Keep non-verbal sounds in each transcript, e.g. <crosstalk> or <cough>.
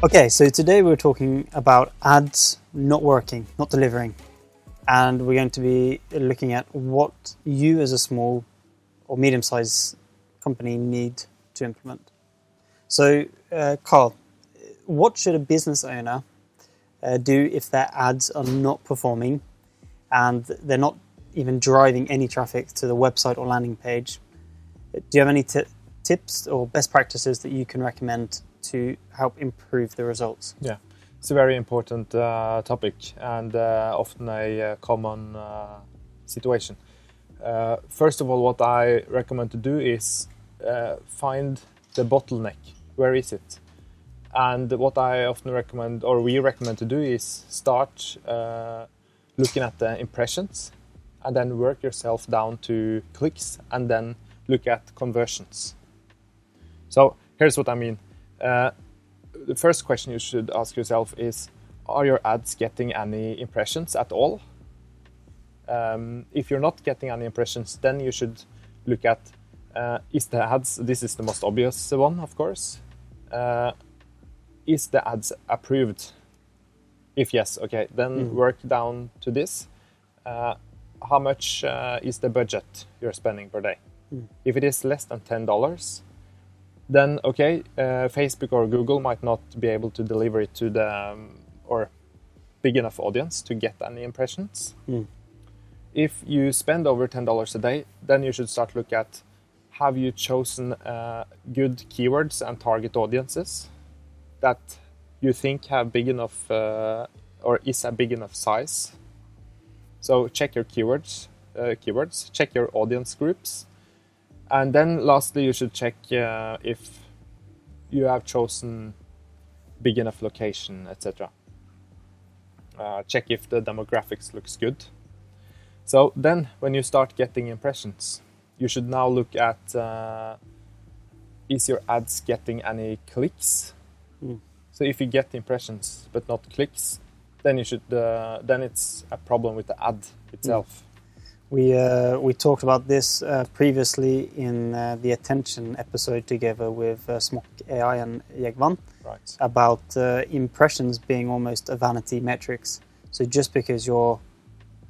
Okay, so today we're talking about ads not working, not delivering. And we're going to be looking at what you as a small or medium sized company need to implement. So, uh, Carl, what should a business owner uh, do if their ads are not performing and they're not even driving any traffic to the website or landing page? Do you have any t- tips or best practices that you can recommend to help improve the results? Yeah, it's a very important uh, topic and uh, often a uh, common uh, situation. Uh, first of all, what I recommend to do is find the bottleneck. Where is it? And what I often recommend, or we recommend to do, is start looking at the impressions and then work yourself down to clicks and then look at conversions. So here's what I mean uh, the first question you should ask yourself is Are your ads getting any impressions at all? Um, if you're not getting any impressions, then you should look at uh, is the ads, this is the most obvious one, of course. Uh, is the ads approved? If yes, okay, then mm. work down to this. Uh, how much uh, is the budget you're spending per day? Mm. If it is less than $10, then okay, uh, Facebook or Google might not be able to deliver it to the um, or big enough audience to get any impressions. Mm. If you spend over ten dollars a day, then you should start look at have you chosen uh, good keywords and target audiences that you think have big enough uh, or is a big enough size. So check your keywords, uh, keywords, check your audience groups, and then lastly, you should check uh, if you have chosen big enough location, etc. Uh, check if the demographics looks good. So then, when you start getting impressions, you should now look at uh, is your ads getting any clicks? Mm. So if you get impressions but not clicks, then you should uh, then it's a problem with the ad itself. Mm. We uh, we talked about this uh, previously in uh, the attention episode together with uh, Smok AI and Yegvan right. about uh, impressions being almost a vanity metrics. So just because your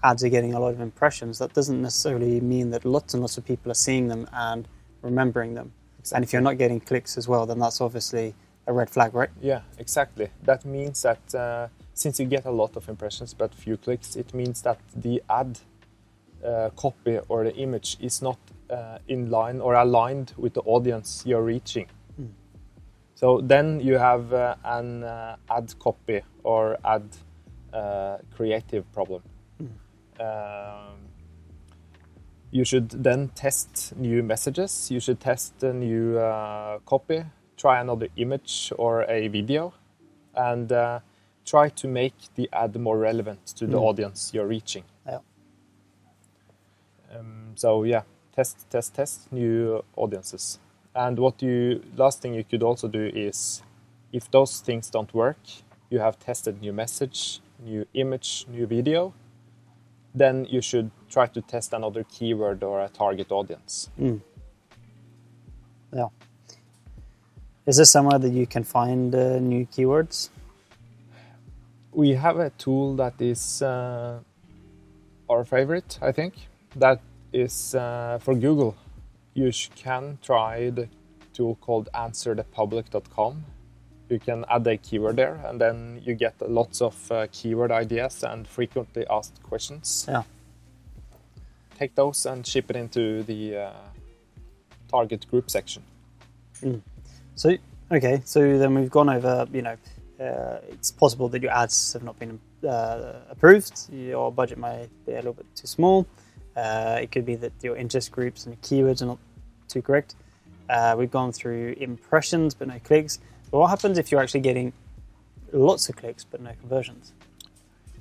ads are getting a lot of impressions, that doesn't necessarily mean that lots and lots of people are seeing them and remembering them. Exactly. And if you're not getting clicks as well, then that's obviously a red flag, right? Yeah, exactly. That means that uh, since you get a lot of impressions but few clicks, it means that the ad uh, copy or the image is not uh, in line or aligned with the audience you're reaching. Mm. So then you have uh, an uh, ad copy or ad uh, creative problem. Mm. you should then test new messages. You should test a new uh, copy, try another image or a video, and try to make the ad more relevant to the mm. audience you're reaching. Um, so yeah, test, test, test new audiences. And what you last thing you could also do is, if those things don't work, you have tested new message, new image, new video, then you should try to test another keyword or a target audience. Mm. Yeah. Is there somewhere that you can find uh, new keywords? We have a tool that is uh, our favorite, I think that is uh, for Google. You can try the tool called answerthepublic.com. You can add a keyword there, and then you get lots of uh, keyword ideas and frequently asked questions. Yeah. Take those and ship it into the uh, target group section. Mm. So okay, so then we've gone over. You know, uh, it's possible that your ads have not been uh, approved. Your budget might be a little bit too small. Uh, it could be that your interest groups and keywords are not too correct. Uh, we've gone through impressions but no clicks. But what happens if you're actually getting lots of clicks but no conversions?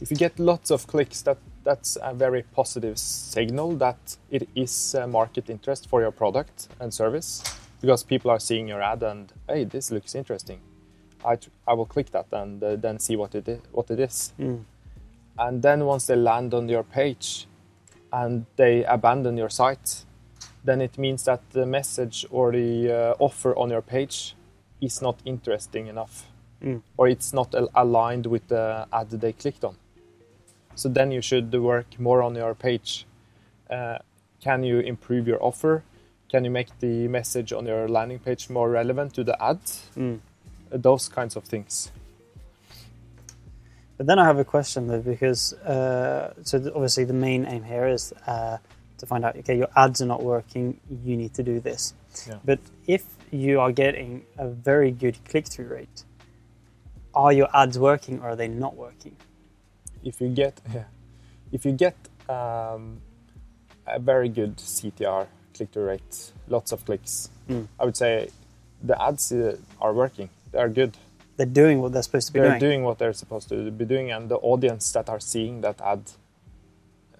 If you get lots of clicks, that that's a very positive signal that it is market interest for your product and service because people are seeing your ad and hey, this looks interesting. I, I will click that and uh, then see what it is, what it is. Mm. And then once they land on your page, and they abandon your site, then it means that the message or the uh, offer on your page is not interesting enough Mm. or it's not al- aligned with the ad they clicked on. So then you should work more on your page. Uh, can you improve your offer? Can you make the message on your landing page more relevant to the ad? Mm. Those kinds of things. But then I have a question though, because uh, so obviously the main aim here is uh, to find out okay, your ads are not working, you need to do this. Yeah. But if you are getting a very good click through rate, are your ads working or are they not working? if you get <laughs> yeah. if you get um, a very good CTR click through rate, lots of clicks, Mm. I would say the ads uh, are working. They are good. They're doing what they're supposed to be doing. They're doing. what they're supposed to be doing, and the audience that are seeing that ad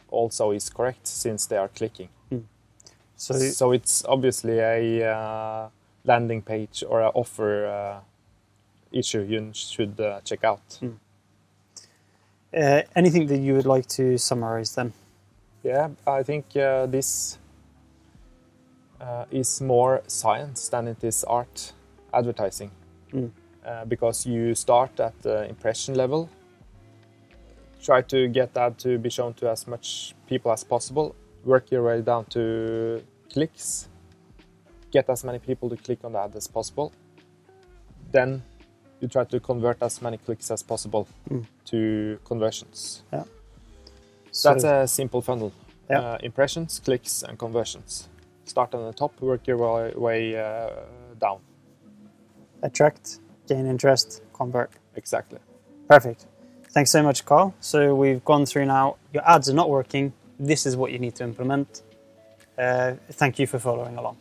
also is correct since they are clicking. So, So it's obviously a uh, landing page or an offer uh, issue you should uh, check out. uh, anything that you would like to summarize then? Yeah, I think uh, this uh, is more science than it is art advertising. Mm. Uh, because you start at the impression level, try to get that to be shown to as much people as possible, work your way down to clicks, get as many people to click on the ad as possible. Then you try to convert as many clicks as possible Mm. to conversions. Yeah. So, That's a simple funnel. Yeah. Uh, impressions, clicks, and conversions. Start on the top, work your way, way uh, down. attract, gain interest, convert. Exactly. Perfect. Thanks so much, Carl. So we've gone through now. Your ads are not working. This is what you need to implement. Uh, thank you for following along.